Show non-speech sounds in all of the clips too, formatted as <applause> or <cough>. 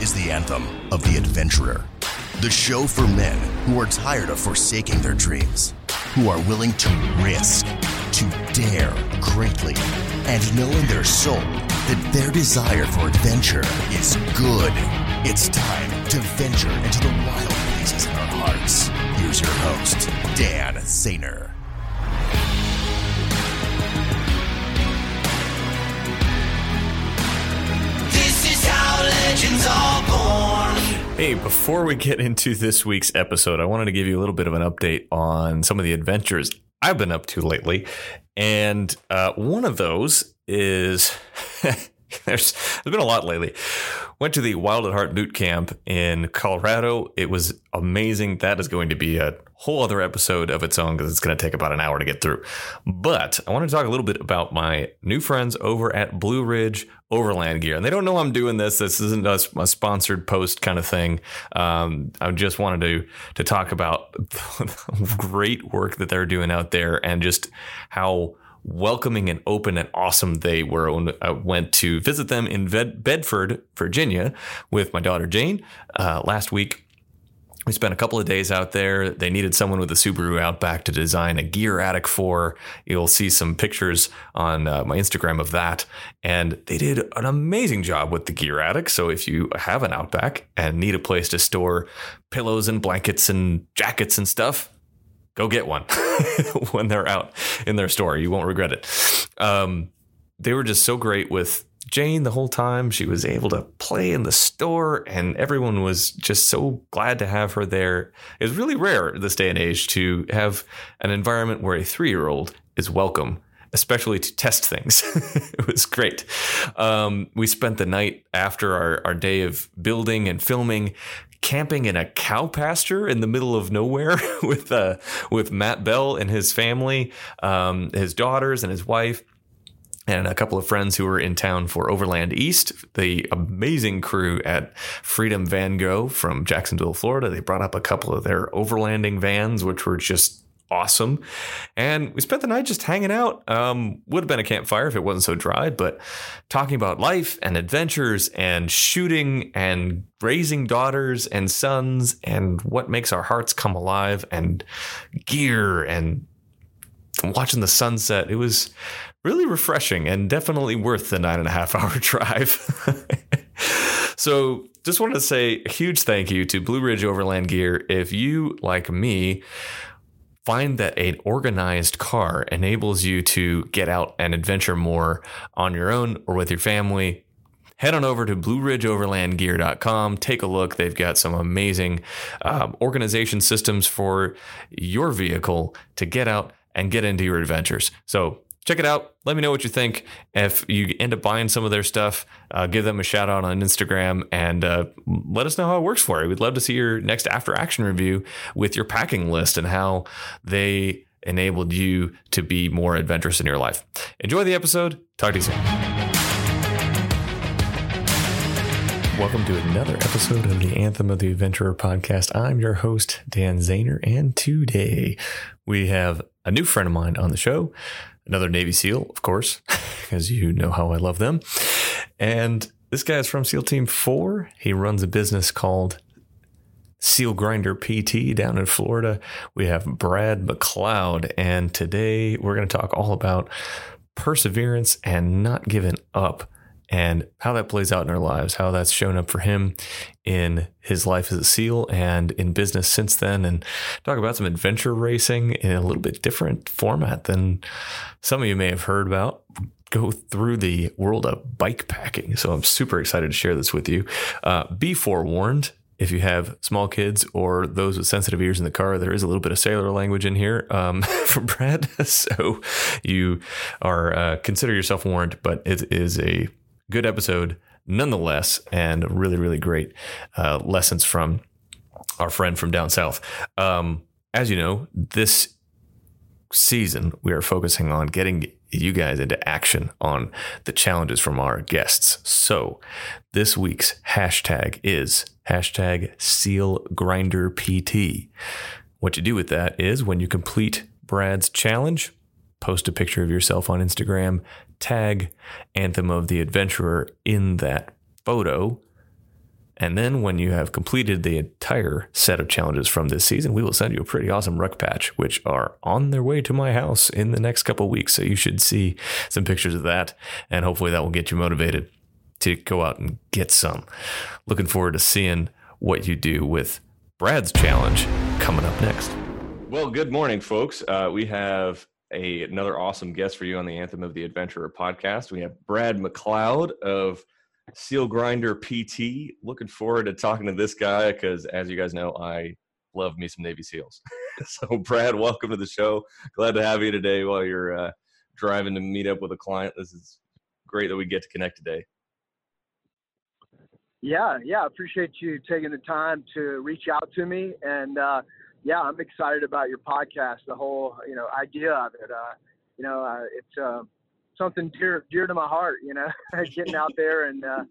is the anthem of the adventurer. The show for men who are tired of forsaking their dreams, who are willing to risk, to dare greatly, and know in their soul that their desire for adventure is good. It's time to venture into the wild places in our hearts. Here's your host, Dan Zaner. Legends are born. Hey, before we get into this week's episode, I wanted to give you a little bit of an update on some of the adventures I've been up to lately. And uh, one of those is <laughs> there's, there's been a lot lately. Went to the Wild at Heart boot camp in Colorado. It was amazing. That is going to be a whole other episode of its own because it's going to take about an hour to get through. But I want to talk a little bit about my new friends over at Blue Ridge Overland Gear. And they don't know I'm doing this. This isn't a, a sponsored post kind of thing. Um, I just wanted to to talk about <laughs> great work that they're doing out there and just how welcoming and open and awesome they were when I went to visit them in Bedford, Virginia, with my daughter Jane uh, last week. We spent a couple of days out there. They needed someone with a Subaru Outback to design a gear attic for. You'll see some pictures on uh, my Instagram of that. And they did an amazing job with the gear attic. So if you have an Outback and need a place to store pillows and blankets and jackets and stuff, go get one <laughs> when they're out in their store. You won't regret it. Um, they were just so great with Jane the whole time. She was able to play in the store, and everyone was just so glad to have her there. It's really rare this day and age to have an environment where a three year old is welcome. Especially to test things. <laughs> it was great. Um, we spent the night after our, our day of building and filming camping in a cow pasture in the middle of nowhere <laughs> with uh, with Matt Bell and his family, um, his daughters and his wife. And a couple of friends who were in town for Overland East, the amazing crew at Freedom Van Go from Jacksonville, Florida. They brought up a couple of their overlanding vans, which were just awesome. And we spent the night just hanging out. Um, would have been a campfire if it wasn't so dry, but talking about life and adventures and shooting and raising daughters and sons and what makes our hearts come alive and gear and watching the sunset. It was really refreshing and definitely worth the nine and a half hour <laughs> drive. <laughs> so just wanted to say a huge thank you to Blue Ridge Overland Gear. If you, like me, find that an organized car enables you to get out and adventure more on your own or with your family, head on over to blueridgeoverlandgear.com. Take a look. They've got some amazing um, organization systems for your vehicle to get out and get into your adventures. So check it out. Let me know what you think. If you end up buying some of their stuff, uh, give them a shout out on Instagram and uh, let us know how it works for you. We'd love to see your next after action review with your packing list and how they enabled you to be more adventurous in your life. Enjoy the episode. Talk to you soon. Welcome to another episode of the Anthem of the Adventurer podcast. I'm your host, Dan Zaner, and today we have a new friend of mine on the show, another Navy SEAL, of course, <laughs> because you know how I love them. And this guy is from SEAL Team 4. He runs a business called Seal Grinder PT down in Florida. We have Brad McLeod, and today we're going to talk all about perseverance and not giving up and how that plays out in our lives, how that's shown up for him in his life as a SEAL and in business since then, and talk about some adventure racing in a little bit different format than some of you may have heard about. Go through the world of bike packing. So I'm super excited to share this with you. Uh, be forewarned if you have small kids or those with sensitive ears in the car, there is a little bit of sailor language in here um, <laughs> from Brad. <laughs> So you are uh, consider yourself warned, but it is a good episode nonetheless, and really, really great uh, lessons from our friend from down south. Um, as you know, this season we are focusing on getting you guys into action on the challenges from our guests. So this week's hashtag is hashtag seal grinder PT. What you do with that is when you complete Brad's challenge, post a picture of yourself on Instagram, tag Anthem of the Adventurer in that photo, And then when you have completed the entire set of challenges from this season, we will send you a pretty awesome ruck patch, which are on their way to my house in the next couple weeks. So you should see some pictures of that. And hopefully that will get you motivated to go out and get some. Looking forward to seeing what you do with Brad's challenge coming up next. Well, good morning, folks. Uh, we have a, another awesome guest for you on the Anthem of the Adventurer podcast. We have Brad McLeod of Seal Grinder PT. Looking forward to talking to this guy because, as you guys know, I love me some Navy SEALs. <laughs> so, Brad, welcome to the show. Glad to have you today while you're uh, driving to meet up with a client. This is great that we get to connect today. Yeah, yeah, appreciate you taking the time to reach out to me, and uh, yeah, I'm excited about your podcast. The whole you know idea of it. Uh, you know, uh, it's uh, something dear dear to my heart. You know, <laughs> getting out there and uh,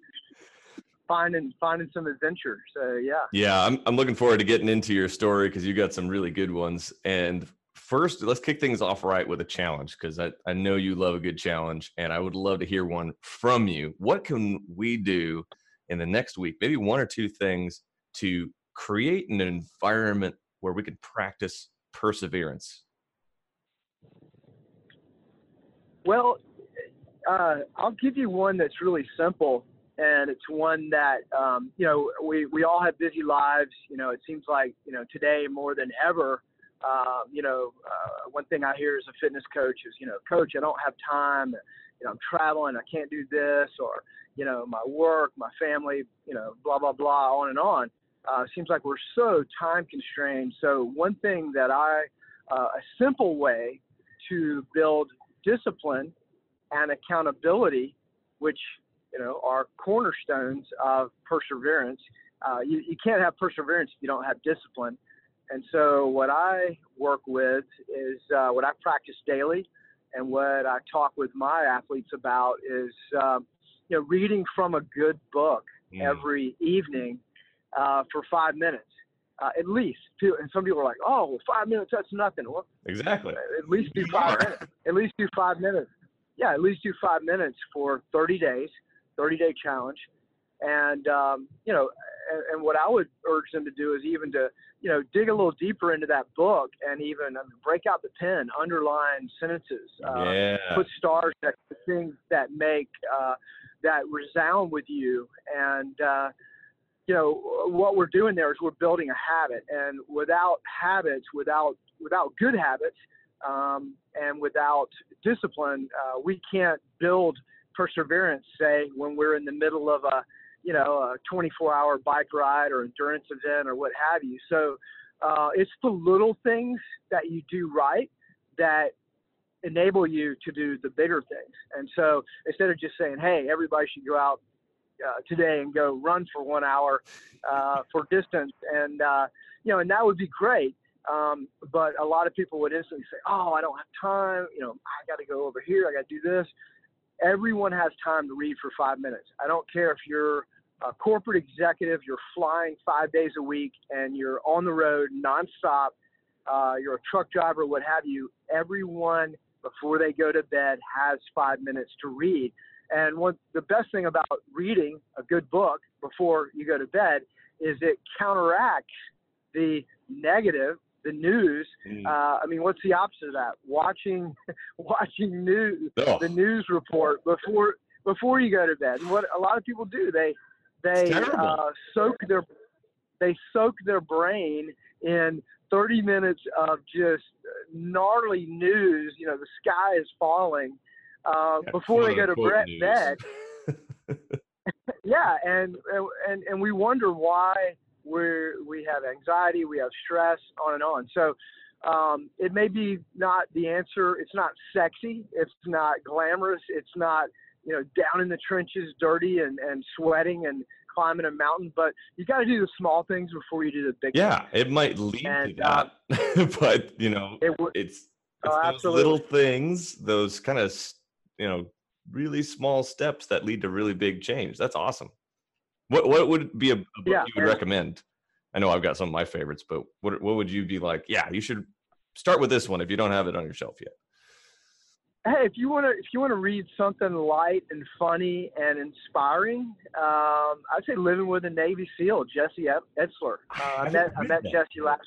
finding finding some adventure. So yeah. Yeah, I'm I'm looking forward to getting into your story because you got some really good ones. And first, let's kick things off right with a challenge because I, I know you love a good challenge, and I would love to hear one from you. What can we do in the next week? Maybe one or two things to create an environment where we can practice perseverance. Well, uh, I'll give you one that's really simple, and it's one that um, you know we we all have busy lives. You know, it seems like you know today more than ever. Uh, you know, uh, one thing I hear as a fitness coach is, you know, coach, I don't have time. You know, I'm traveling, I can't do this, or you know, my work, my family, you know, blah blah blah, on and on. Uh, seems like we're so time constrained. So one thing that I, uh, a simple way to build discipline and accountability, which you know are cornerstones of perseverance. Uh, you, you can't have perseverance if you don't have discipline. And so what I work with is uh, what I practice daily, and what I talk with my athletes about is um, you know reading from a good book mm. every evening uh, for five minutes. Uh, at least, and some people are like, "Oh, well, five minutes, that's nothing." Well, exactly. At least do five minutes. At least do five minutes yeah, at least do five minutes for 30 days, 30 day challenge. And, um, you know, and, and, what I would urge them to do is even to, you know, dig a little deeper into that book and even I mean, break out the pen, underline sentences, uh, yeah. put stars next to things that make, uh, that resound with you. And, uh, you know, what we're doing there is we're building a habit and without habits, without, without good habits, um, and without discipline, uh, we can't build perseverance. Say when we're in the middle of a, you know, a 24-hour bike ride or endurance event or what have you. So uh, it's the little things that you do right that enable you to do the bigger things. And so instead of just saying, "Hey, everybody should go out uh, today and go run for one hour uh, for distance," and uh, you know, and that would be great. Um, but a lot of people would instantly say, "Oh, I don't have time. You know, I got to go over here. I got to do this." Everyone has time to read for five minutes. I don't care if you're a corporate executive, you're flying five days a week, and you're on the road nonstop. Uh, you're a truck driver, what have you. Everyone before they go to bed has five minutes to read. And what the best thing about reading a good book before you go to bed is it counteracts the negative the news. Mm. Uh, I mean, what's the opposite of that? Watching, <laughs> watching news, oh. the news report before before you go to bed. And what a lot of people do, they they uh, soak their they soak their brain in 30 minutes of just gnarly news. You know, the sky is falling uh, before they go to bed. <laughs> yeah, and and and we wonder why we we have anxiety, we have stress, on and on. So um, it may be not the answer. It's not sexy. It's not glamorous. It's not you know down in the trenches, dirty and and sweating and climbing a mountain. But you got to do the small things before you do the big. Yeah, things. it might lead and, to that, uh, <laughs> but you know, it, it's, it's oh, those little things, those kind of you know really small steps that lead to really big change. That's awesome. What what would be a, book yeah, you would recommend? I know I've got some of my favorites, but what what would you be like? Yeah, you should start with this one if you don't have it on your shelf yet. Hey, if you want to, if you want to read something light and funny and inspiring, um, I'd say "Living with a Navy SEAL," Jesse Itzler. Uh, I met I met Jesse last.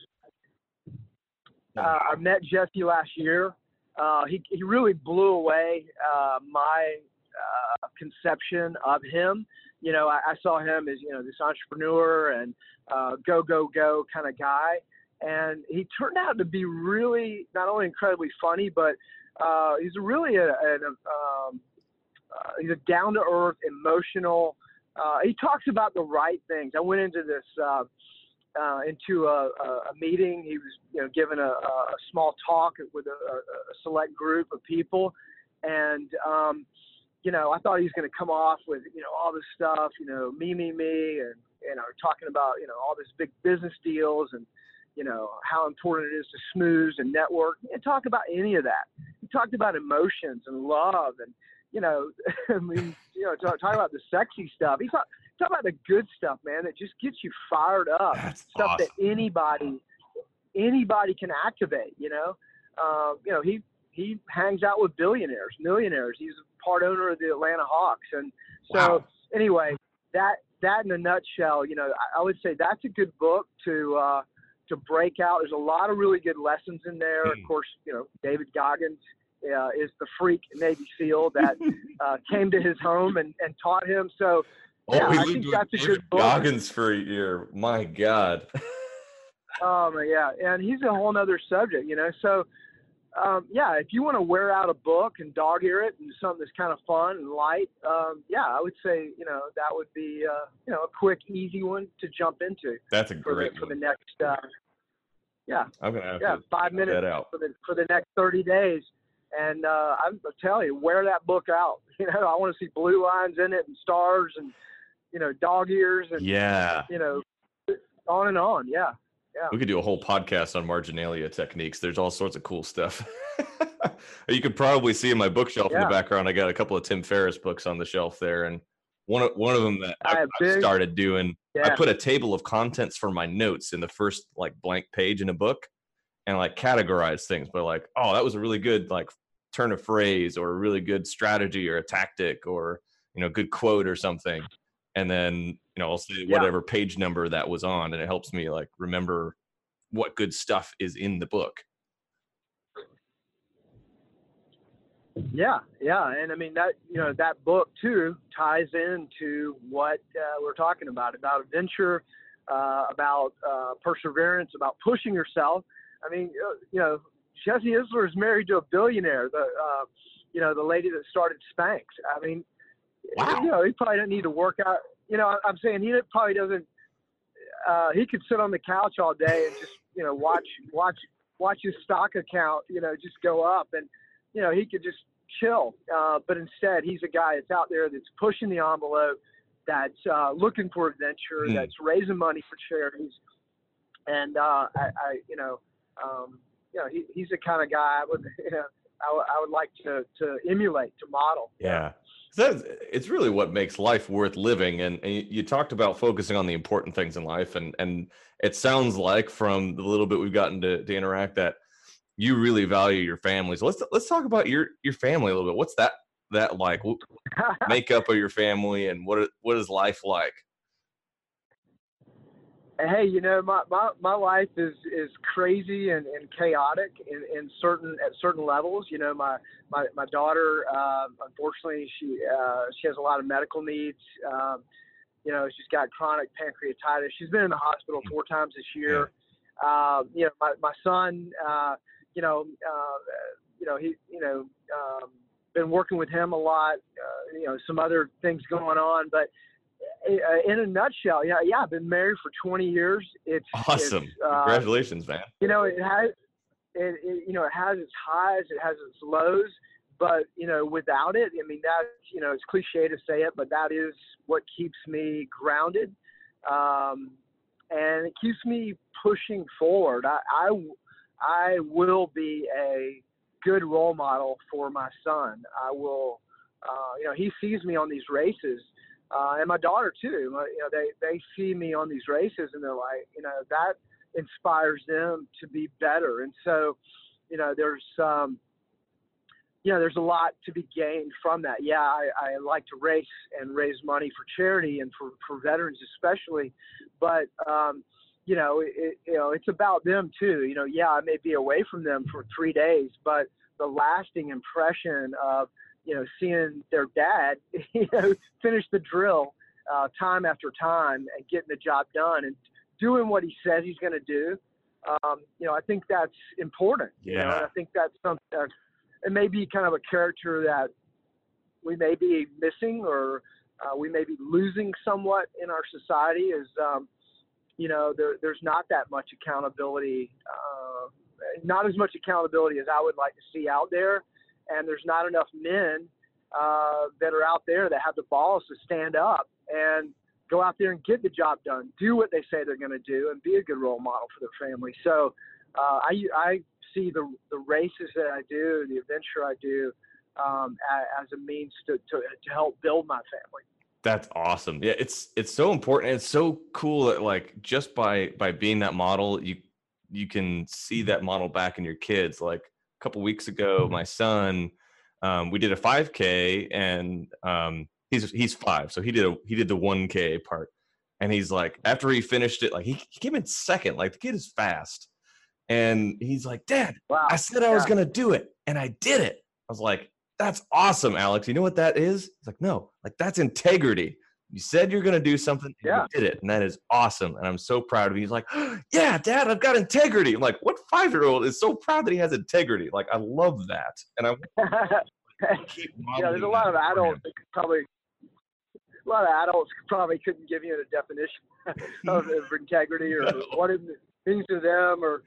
Uh, I met Jesse last year. Uh, he he really blew away uh, my uh, conception of him. You know, I, I saw him as you know this entrepreneur and uh, go go go kind of guy, and he turned out to be really not only incredibly funny, but uh, he's really a, a, um, uh, he's a down to earth, emotional. Uh, he talks about the right things. I went into this uh, uh, into a, a, meeting. He was you know given a, a small talk with a, a select group of people, and um, you know I thought he was going to come off with you know all this stuff, you know me me me, and you know talking about you know all this big business deals and you know how important it is to smooth and network and talk about any of that. He talked about emotions and love and you know, <laughs> I mean, you know, talk, talk about the sexy stuff. He talk, talk about the good stuff, man. That just gets you fired up. That's stuff awesome. that anybody anybody can activate. You know, uh, you know he he hangs out with billionaires, millionaires. He's a part owner of the Atlanta Hawks, and so Wow. anyway, that that in a nutshell, you know, I, I would say that's a good book to uh, to break out. There's a lot of really good lessons in there. Of Mm. course, you know, David Goggins uh, is the freak Navy SEAL that <laughs> uh, came to his home and, and taught him. So Yeah, we I lived with that's a good book. Goggins for a year. My God. <laughs> Um, yeah, and he's a whole nother subject, you know. So, um, yeah, if you want to wear out a book and dog ear it and something that's kind of fun and light, um, yeah, I would say you know that would be uh, you know a quick, easy one to jump into That's a for great the, for the next uh, yeah I'm gonna have yeah five minutes for the for the next thirty days. And uh, I'm I'll tell you, wear that book out. <laughs> You know, I want to see blue lines in it and stars and you know dog ears and Yeah. you know on and on. Yeah. Yeah. We could do a whole podcast on marginalia techniques. There's all sorts of cool stuff. <laughs> you could probably see in my bookshelf in the background. I got a couple of Tim Ferriss books on the shelf there, and one of one of them that I I, I started doing. I put a table of contents for my notes in the first like blank page in a book, and like categorize things. But like, oh, that was a really good like turn of phrase, or a really good strategy, or a tactic, or you know, good quote or something. And then you know, I'll say Yeah. whatever page number that was on, and it helps me like remember what good stuff is in the book. Yeah, yeah, and I mean that you know that book too ties into what uh, we're talking about about adventure, uh, about uh, perseverance, about pushing yourself. I mean, uh, you know, Jesse Itzler is married to a billionaire, the uh, you know the lady that started Spanx. I mean, Wow. you know, he probably doesn't need to work out. You know, I'm saying he probably doesn't. Uh, he could sit on the couch all day and just you know watch watch watch his stock account you know just go up and you know he could just chill. Uh, but instead, he's a guy that's out there that's pushing the envelope, that's uh, looking for adventure, Hmm. that's raising money for charities, and uh, I, I you know um, you know he, he's the kind of guy I would <laughs> you know I, would- I would like to to emulate to model. Yeah. That's, it's really what makes life worth living. And, and you- you talked about focusing on the important things in life. And, and it sounds like from the little bit we've gotten to, to interact that you really value your family. So let's, let's talk about your, your family a little bit. What's that, that like <laughs> makeup of your family and what, what is life like? Hey, you know, my, my, my life is, is crazy and, and chaotic in, in certain at certain levels. You know, my my, my daughter, uh, unfortunately, she uh, she has a lot of medical needs. Um, you know, she's got chronic pancreatitis. She's been in the hospital four times this year. Uh, you know, my, my son, uh, you know, uh, you know, he, you know, um, been working with him a lot. Uh, you know, some other things going on, but in a nutshell, yeah, yeah, I've been married for 20 years. It's Awesome. It's, uh, Congratulations, man. you know, it has, it, it, you know, it has its highs, it has its lows, but you know, without it, I mean, that's, you know, it's cliche to say it, but that is what keeps me grounded, um, and it keeps me pushing forward. I, I, I will be a good role model for my son. I will, uh, you know, he sees me on these races. Uh, and my daughter too. You know, they they see me on these races, and they're like, you know, that inspires them to be better. And so, you know, there's um, you know, there's a lot to be gained from that. Yeah, I, I like to race and raise money for charity and for, for veterans especially, but um, you know, it, you know, it's about them too. You know, yeah, I may be away from them for three days, but the lasting impression of you know seeing their dad, <laughs> you know, finish the drill uh, time after time and getting the job done and doing what he says he's going to do. Um, you know, I think that's important. Yeah. You know, I think that's something. That, it may be kind of a character that we may be missing or uh, we may be losing somewhat in our society. Is um, you know, there, there's not that much accountability, uh, not as much accountability as I would like to see out there, and there's not enough men uh, that are out there that have the balls to stand up and go out there and get the job done, do what they say they're going to do, and be a good role model for their family. So uh, I, I see the, the races that I do, the adventure I do, um, as, a means to, to, to help build my family. That's awesome. Yeah, it's it's so important. It's so cool that like just by by being that model, you you can see that model back in your kids. Like couple weeks ago, my son, um, we did a 5K, and um, he's he's five, so he did a he did the 1K part, and he's like after he finished it, like he, he came in second. Like the kid is fast, and he's like, Dad, wow. I said I yeah. was gonna do it, and I did it. I was like, that's awesome, Alex. You know what that is? It's like, no, like that's integrity. You said you're going to do something, yeah. you did it, and that is awesome. And I'm so proud of you. He's like, <gasps> yeah, Dad, I've got integrity. I'm like, what five year old is so proud that he has integrity? Like, I love that, and I <laughs> keep. yeah, there's a lot of adults that could probably. A lot of adults probably couldn't give you a definition <laughs> of, <laughs> of integrity or what it means to them, or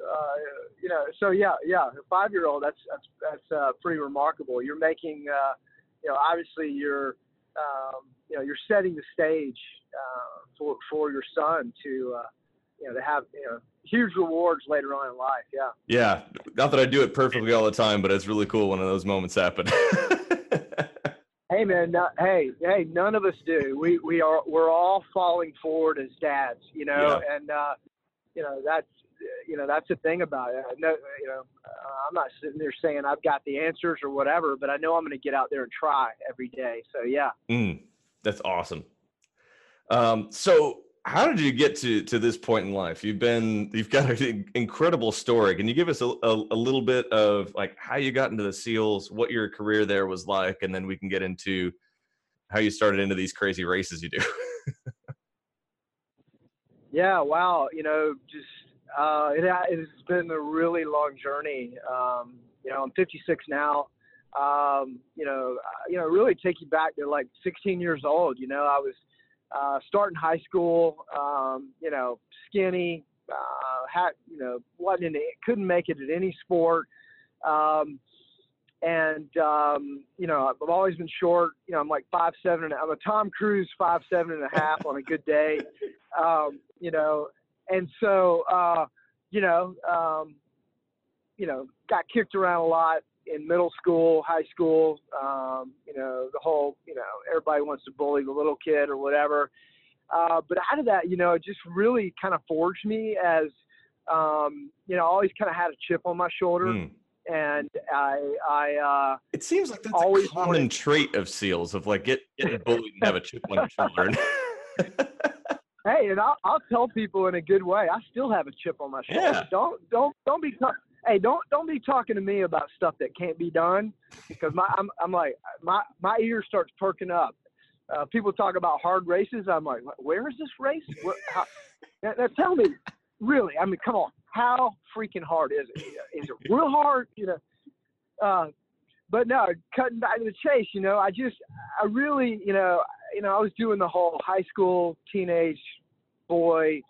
uh, you know, so yeah, yeah, a five year old, that's that's that's uh, pretty remarkable. You're making, uh, you know, obviously you're, um, you know, you're setting the stage uh, for for your son to, uh, you know, to have you know huge rewards later on in life. Yeah. Yeah, not that I do it perfectly all the time, but it's really cool when those moments happen. <laughs> hey man, no, hey hey, none of us do. We we are we're all falling forward as dads, you know, yeah. and uh, you know that's you know that's the thing about it. No, you know, uh, I'm not sitting there saying I've got the answers or whatever, but I know I'm going to get out there and try every day. So yeah, mm, that's awesome. Um, so how did you get to to this point in life? You've been you've got an incredible story. Can you give us a, a, a little bit of like how you got into the SEALs, what your career there was like, and then we can get into how you started into these crazy races you do. <laughs> yeah, wow. You know, just uh, it, has been a really long journey. Um, you know, I'm 56 now. Um, you know, uh, you know, really take you back to like 16 years old. You know, I was uh, starting high school. Um, you know, skinny. Uh, had you know, wasn't in, couldn't make it at any sport. Um, and um, you know, I've always been short. You know, I'm like five seven. And I'm a Tom Cruise five seven and a half on a good day. <laughs> Um, you know, and so uh, you know, um, you know, got kicked around a lot in middle school, high school. Um, you know, the whole, you know, everybody wants to bully the little kid or whatever. Uh, but out of that, you know, it just really kind of forged me as, um, you know, I always kind of had a chip on my shoulder. Mm. And I, I, uh, it seems like that's always a common wanted... trait of SEALs of like get getting bullied and have a chip on your shoulder. <laughs> <laughs> Hey, and I'll, I'll tell people in a good way. I still have a chip on my shoulder. Yeah. Don't don't don't be hey don't don't be talking to me about stuff that can't be done because my I'm I'm like my my ear starts perking up. Uh, people talk about hard races. I'm like, where is this race? Where, how, now, now tell me, really? I mean, come on, how freaking hard is it? Is it real hard? You know. Uh, but no, cutting back to the chase. You know, I just I really you know you know, I was doing the whole high school teenage boy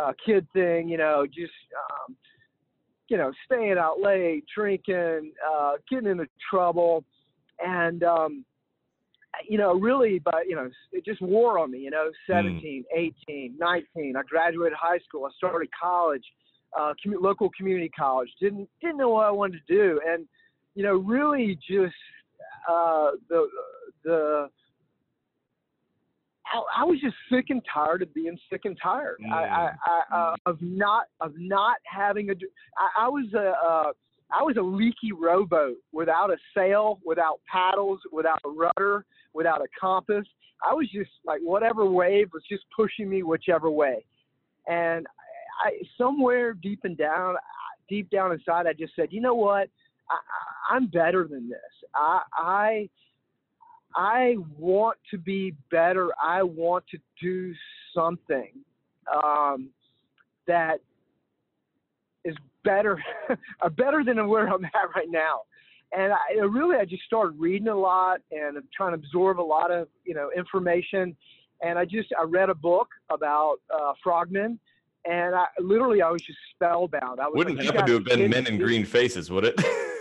uh, kid thing. You know, just um, you know, staying out late, drinking, uh, getting into trouble, and um, you know, really, but you know, it just wore on me. You know, 17, mm. 18, 19. I graduated high school. I started college, uh, commu- local community college. Didn't didn't know what I wanted to do, and you know, really just uh, the the I, I, was just sick and tired of being sick and tired. Mm. I, I, I uh, of not of not having a. I, I was a, uh, I was a leaky rowboat without a sail, without paddles, without a rudder, without a compass. I was just like whatever wave was just pushing me whichever way. And I, somewhere deep and down, deep down inside, I just said, you know what? I, I'm better than this. I, I, I want to be better. I want to do something um, that is better, <laughs> better than where I'm at right now. And I really, I just started reading a lot and trying to absorb a lot of, you know, information. And I just, I read a book about uh, frogmen, and I literally, I was just spellbound. I was Wouldn't like, happen to have been Men in Green Faces, would it? <laughs>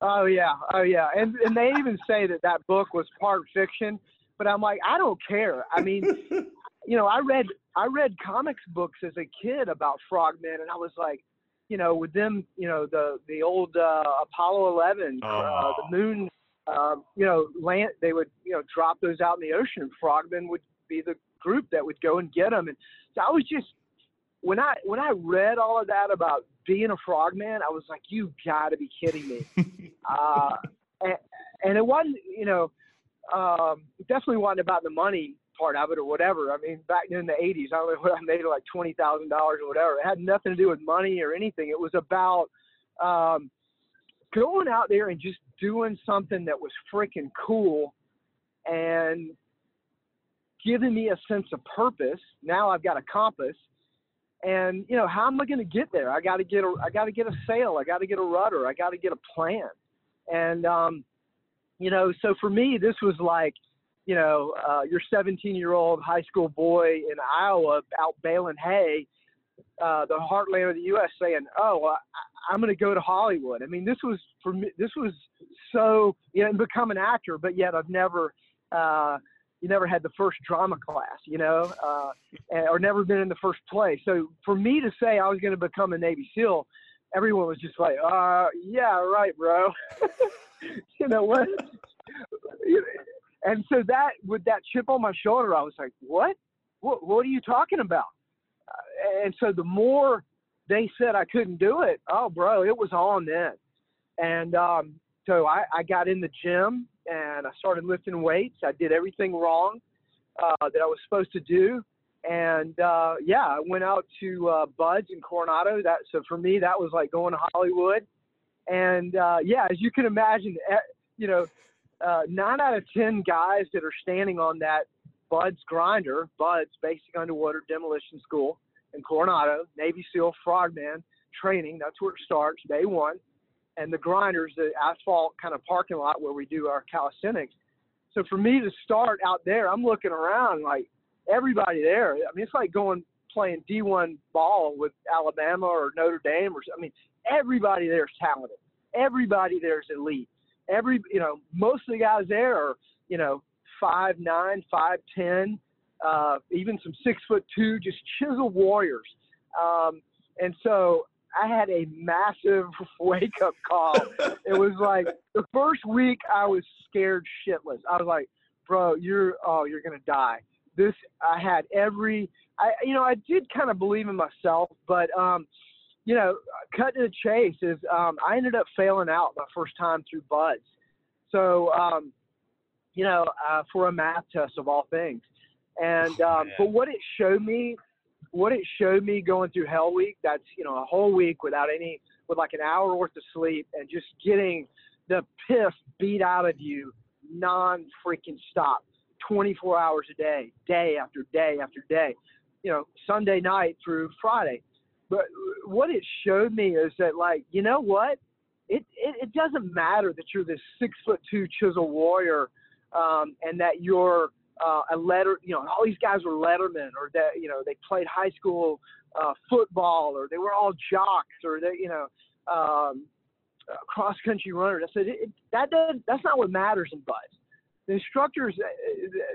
Oh yeah, oh yeah, and and they even say that that book was part fiction, but I'm like, I don't care. I mean, <laughs> you know, I read I read comics books as a kid about frogmen, and I was like, you know, with them, you know, the the old uh, Apollo 11, oh. uh, the moon, um, you know, land. They would, you know, drop those out in the ocean. Frogmen would be the group that would go and get them, and so I was just when I when I read all of that about being a frogman, I was like, you got to be kidding me. <laughs> uh, and, and it wasn't, you know, um, definitely wasn't about the money part of it or whatever. I mean, back in the 80s, I, only <laughs> what I made like $20,000 or whatever. It had nothing to do with money or anything. It was about um, going out there and just doing something that was freaking cool and giving me a sense of purpose. Now I've got a compass and you know, how am I going to get there? I got to get a, I got to get a sail. I got to get a rudder. I got to get a plan. And um, you know, so for me, this was like, you know, uh, your 17 year old high school boy in Iowa out baling hay, uh, the heartland of the U.S. saying, "Oh, I, I'm going to go to Hollywood." I mean, this was for me. This was so you know, become an actor, but yet I've never. Uh, you never had the first drama class, you know, uh, or never been in the first play. So for me to say I was going to become a Navy SEAL, everyone was just like, uh, yeah, right, bro. <laughs> you know what? and so that, with that chip on my shoulder, I was like, what? What, what are you talking about? Uh, and so the more they said I couldn't do it, oh, bro, it was on then. And um, so I, I got in the gym and I started lifting weights. I did everything wrong uh, that I was supposed to do. And uh, yeah, I went out to uh, BUD/S in Coronado. That so for me that was like going to Hollywood. And uh, yeah, as you can imagine, you know, uh, nine out of ten guys that are standing on that BUD/S grinder, BUD/S Basic Underwater Demolition School in Coronado, Navy SEAL Frogman training. That's where it starts, day one and the grinders, the asphalt kind of parking lot where we do our calisthenics. So for me to start out there, I'm looking around like everybody there. I mean, it's like going playing D1 ball with Alabama or Notre Dame or I mean, everybody there is talented. Everybody there is elite. Every you know, most of the guys there are you know five nine, five ten, uh, even some six foot two, just chisel warriors. Um, and so I had a massive <laughs> wake up call. it was like the first week I was scared shitless. I was like, bro, you're oh, you're gonna die. This I had every I you know, I did kind of believe in myself, but um, you know, cut to the chase is um, I ended up failing out my first time through BUD/S. So um, you know, uh, for a math test of all things. And oh, um, but what it showed me what it showed me going through Hell Week, that's, you know, a whole week without any, with like an hour worth of sleep and just getting the piss beat out of you non freaking stop 24 hours a day, day after day after day, you know, Sunday night through Friday. But what it showed me is that, like, you know what? It, it, it doesn't matter that you're this six foot two chisel warrior um, and that you're uh, a letter, you know, all these guys were lettermen or that, you know, they played high school uh, football or they were all jocks or they, you know, um, uh, cross country runners. I said, it, that does, that's not what matters in BUD/S. The instructors, uh,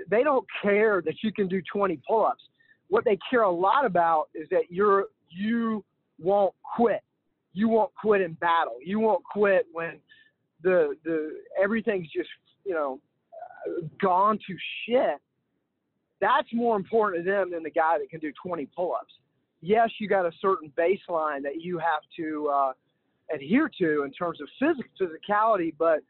they don't care that you can do 20 pull-ups. What they care a lot about is that you're, you won't quit. You won't quit in battle. You won't quit when the, the, everything's just, you know, gone to shit, that's more important to them than the guy that can do 20 pull-ups. Yes, you got a certain baseline that you have to uh, adhere to in terms of physic, physicality, but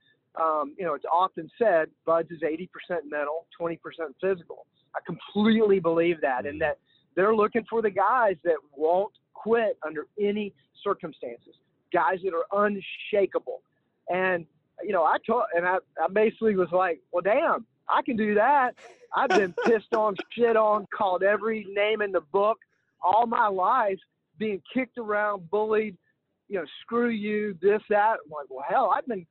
um, you know, it's often said BUD/S is 80% mental, 20% physical. I completely believe that, and that they're looking for the guys that won't quit under any circumstances, guys that are unshakable. And you know, I told, and I, I basically was like, well, damn, I can do that. I've been <laughs> pissed on, shit on, called every name in the book all my life, being kicked around, bullied, you know, screw you, this, that. I'm like, well, hell, I've been,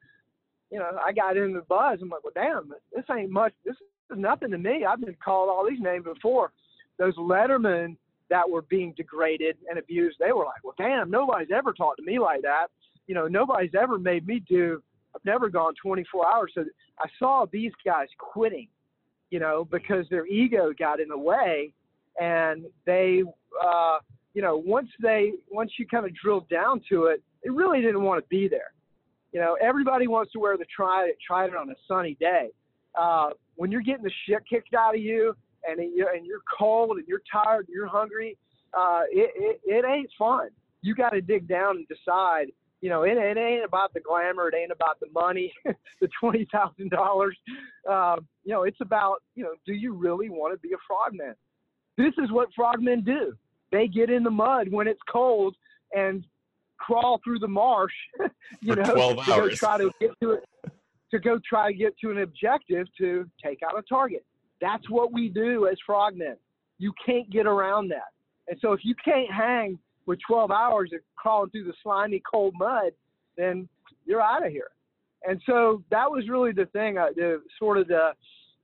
you know, I got in the BUD/S. I'm like, well, damn, this ain't much. This is nothing to me. I've been called all these names before. Those lettermen that were being degraded and abused, they were like, well, damn, nobody's ever talked to me like that. You know, nobody's ever made me do. I've never gone 24 hours. So I saw these guys quitting, you know, because their ego got in the way, and they, uh, you know, once they, once you kind of drilled down to it, they really didn't want to be there. You know, everybody wants to wear the trident, trident on a sunny day. Uh, when you're getting the shit kicked out of you and you're, and you're cold and you're tired and you're hungry, uh, it, it, it ain't fun. You got to dig down and decide. You know, it, it ain't about the glamour. It ain't about the money, <laughs> the twenty thousand uh, dollars. You know, it's about you know, do you really want to be a frogman? This is what frogmen do. They get in the mud when it's cold and crawl through the marsh. <laughs> you For know, 12 to go try to get to it, to go try to get to an objective to take out a target. That's what we do as frogmen. You can't get around that. And so if you can't hang with 12 hours of crawling through the slimy, cold mud, then you're out of here. And so that was really the thing, uh, the sort of the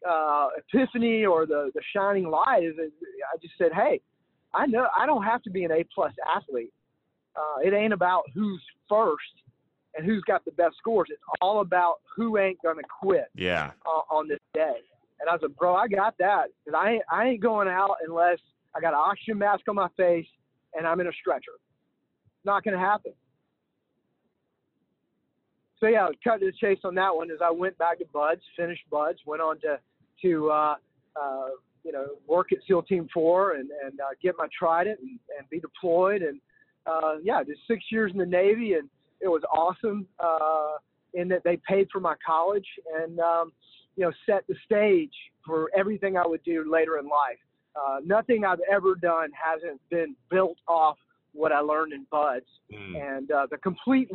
uh, epiphany or the, the shining light is I just said, hey, I know I don't have to be an A plus athlete. Uh, it ain't about who's first and who's got the best scores. It's all about who ain't gonna quit Yeah. on, on this day. And I was like, bro, I got that. Cause I ain't, I ain't going out unless I got an oxygen mask on my face and I'm in a stretcher. Not going to happen. So yeah, cut to the chase on that one is I went back to BUD/S, finished BUD/S, went on to, to, uh, uh, you know, work at SEAL Team Four and, and, uh, get my trident and, and be deployed. And, uh, yeah, just six years in the Navy and it was awesome, uh, in that they paid for my college and, um, you know, set the stage for everything I would do later in life. Uh, nothing I've ever done hasn't been built off what I learned in BUD/S, and uh, the complete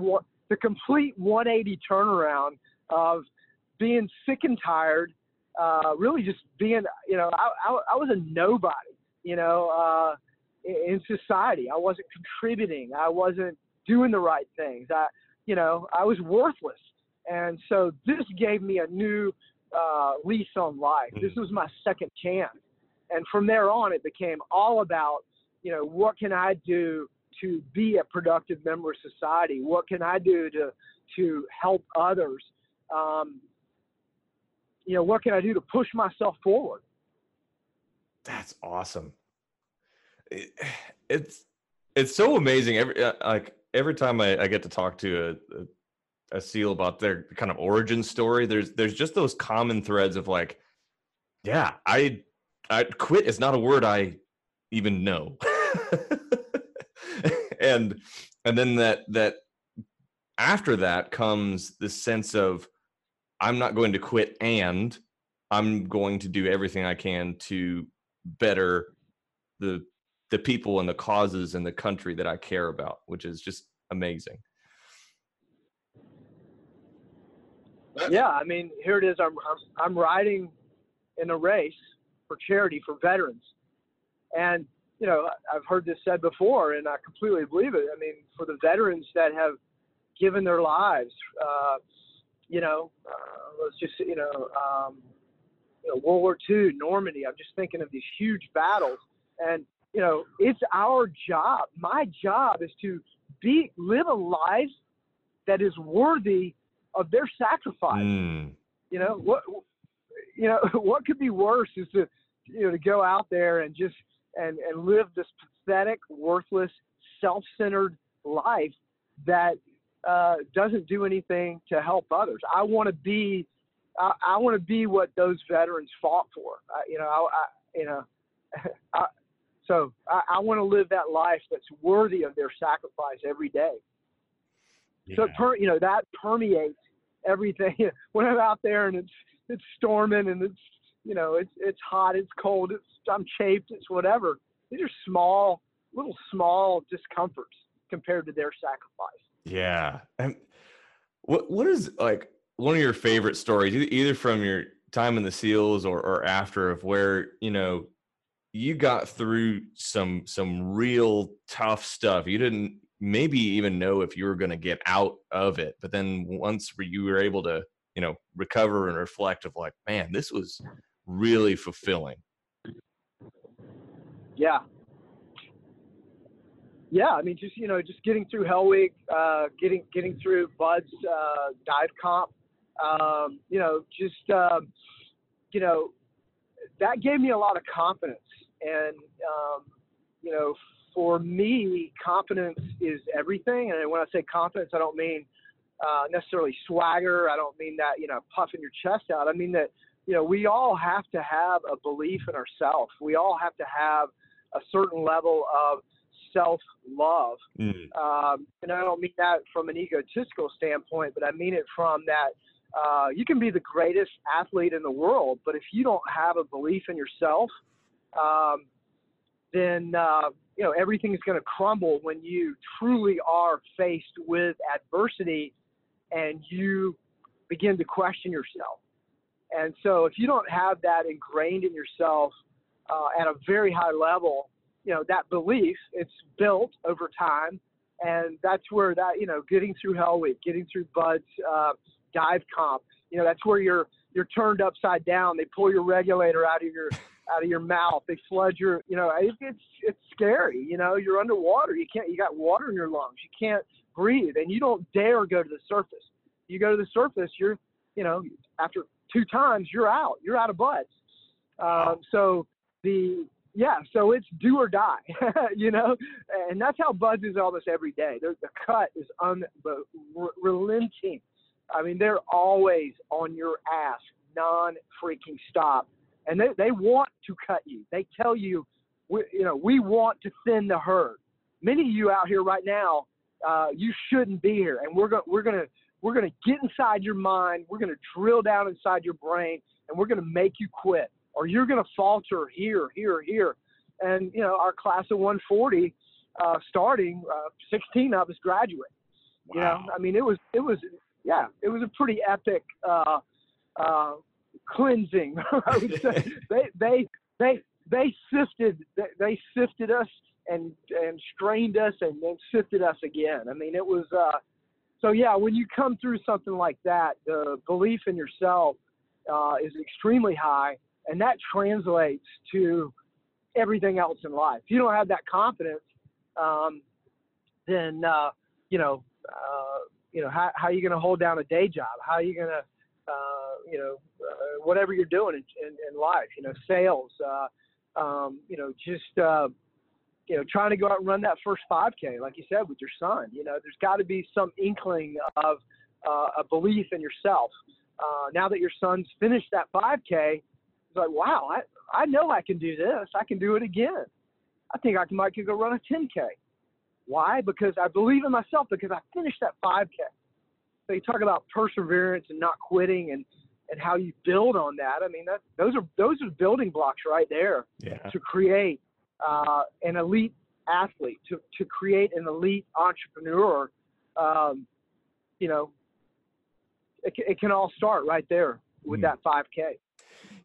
the complete 180 turnaround of being sick and tired, uh, really just being, you know, I, I, I was a nobody, you know, uh, in, in society. I wasn't contributing. I wasn't doing the right things. I, you know, I was worthless. And so this gave me a new uh, lease on life. This was my second chance. And from there on, it became all about, you know, what can I do to be a productive member of society? What can I do to to help others? Um, you know, what can I do to push myself forward? That's awesome. It, it's it's so amazing. Every uh, like every time I, I get to talk to a, a a seal about their kind of origin story, there's there's just those common threads of like, yeah, I I quit is not a word I even know, <laughs> and and then that that after that comes the sense of I'm not going to quit and I'm going to do everything I can to better the the people and the causes and the country that I care about, which is just amazing. Yeah, I mean, here it is. I'm I'm, I'm riding in a race for charity for veterans, and you know I've heard this said before, and I completely believe it. I mean, for the veterans that have given their lives, uh, you know, uh, let's just you know, um, you know, World War II, Normandy. I'm just thinking of these huge battles, and you know, it's our job. My job is to be live a life that is worthy of their sacrifice. Mm. You know what? You know <laughs> what could be worse is to you know to go out there and just and and live this pathetic, worthless, self-centered life that uh, doesn't do anything to help others. I want to be I, I want to be what those veterans fought for. I, you know, I, I you know, <laughs> I, so I, I want to live that life that's worthy of their sacrifice every day. So per, you know that permeates everything. <laughs> when I'm out there and it's it's storming and it's you know it's it's hot, it's cold, it's I'm chafed, it's whatever. These are small, little small discomforts compared to their sacrifice. Yeah. And what what is like one of your favorite stories, either from your time in the SEALs or, or after, of where you know you got through some some real tough stuff. You didn't maybe even know if you were going to get out of it, but then once you were able to, you know, recover and reflect of like, man, this was really fulfilling. Yeah. Yeah, I mean, just you know, just getting through Hell Week, uh, getting getting through BUD/S uh, dive comp, um, you know, just um, you know, that gave me a lot of confidence, and um, you know, for me, confidence is everything. And when I say confidence, I don't mean uh, necessarily swagger. I don't mean that you know puffing your chest out. I mean that you know we all have to have a belief in ourselves. We all have to have a certain level of self love. Mm. Um, and I don't mean that from an egotistical standpoint, but I mean it from that uh, you can be the greatest athlete in the world, but if you don't have a belief in yourself, um, then uh, you know everything is going to crumble when you truly are faced with adversity and you begin to question yourself. And so, if you don't have that ingrained in yourself uh, at a very high level, you know that belief it's built over time, and that's where that you know getting through Hell Week, getting through BUD/S uh, dive comp, you know that's where you're you're turned upside down. They pull your regulator out of your out of your mouth. They flood your, you know, it, it's it's scary. You know, you're underwater. You can't. You got water in your lungs. You can't breathe, and you don't dare go to the surface. You go to the surface, you're, you know, after two times, you're out. You're out of BUD/S. Um, so the yeah, so it's do or die, <laughs> you know, and that's how BUD/S is almost every day. The, the cut is unrelenting. I mean, they're always on your ass, non freaking stop and they, they want to cut you. They tell you, we, you know, we want to thin the herd. Many of you out here right now, uh, you shouldn't be here, and we're gonna we're gonna we're gonna get inside your mind. We're gonna drill down inside your brain, and we're gonna make you quit, or you're gonna falter here, here, here. And you know, our class of 140, uh, starting, uh, 16 of us graduate. You know, I mean, it was it was yeah, it was a pretty epic. Uh, uh, cleansing. <laughs> I would say <laughs> they they they they sifted they, they sifted us and and strained us and then sifted us again. I mean, it was uh, so yeah. When you come through something like that, the belief in yourself uh, is extremely high, and that translates to everything else in life. If you don't have that confidence, um, then uh, you know uh, you know how, how are you going to hold down a day job? How are you going to uh, you know, uh, whatever you're doing in, in, in life, you know, sales, uh, um, you know, just, uh, you know, trying to go out and run that first 5K, like you said, with your son. You know, there's got to be some inkling of uh, a belief in yourself. Uh, now that your son's finished that 5K, it's like, wow, I, I know I can do this. I can do it again. I think I might could go run a 10K. Why? Because I believe in myself because I finished that 5K. So you talk about perseverance and not quitting and and how you build on that. I mean, that those are those are building blocks right there Yeah. to create uh, an elite athlete, to to create an elite entrepreneur. Um, you know, it, it can all start right there with Hmm. that 5K.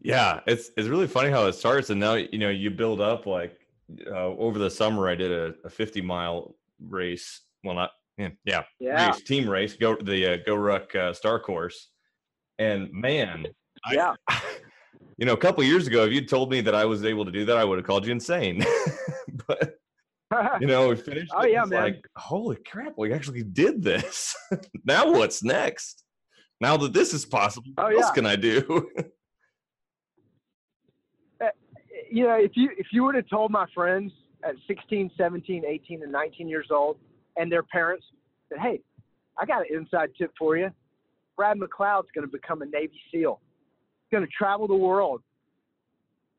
Yeah, it's it's really funny how it starts, and now you know you build up. Like uh, over the summer, I did a, a 50 mile race. Well, not yeah, yeah, race, team race, go the uh, Go Ruck uh, Star Course, and man, I- yeah, <laughs> you know, a couple years ago, if you'd told me that I was able to do that, I would have called you insane. <laughs> but you know, we finished. <laughs> Oh, yeah, man. Like, holy crap, we actually did this. <laughs> now what's next? Now that this is possible, Oh, what else can I do? Eh, eh, you know, if you if you would have told my friends at 16, 17, 18, and 19 years old, and their parents that, hey, I got an inside tip for you. Brad McLeod's going to become a Navy SEAL. Going to travel the world,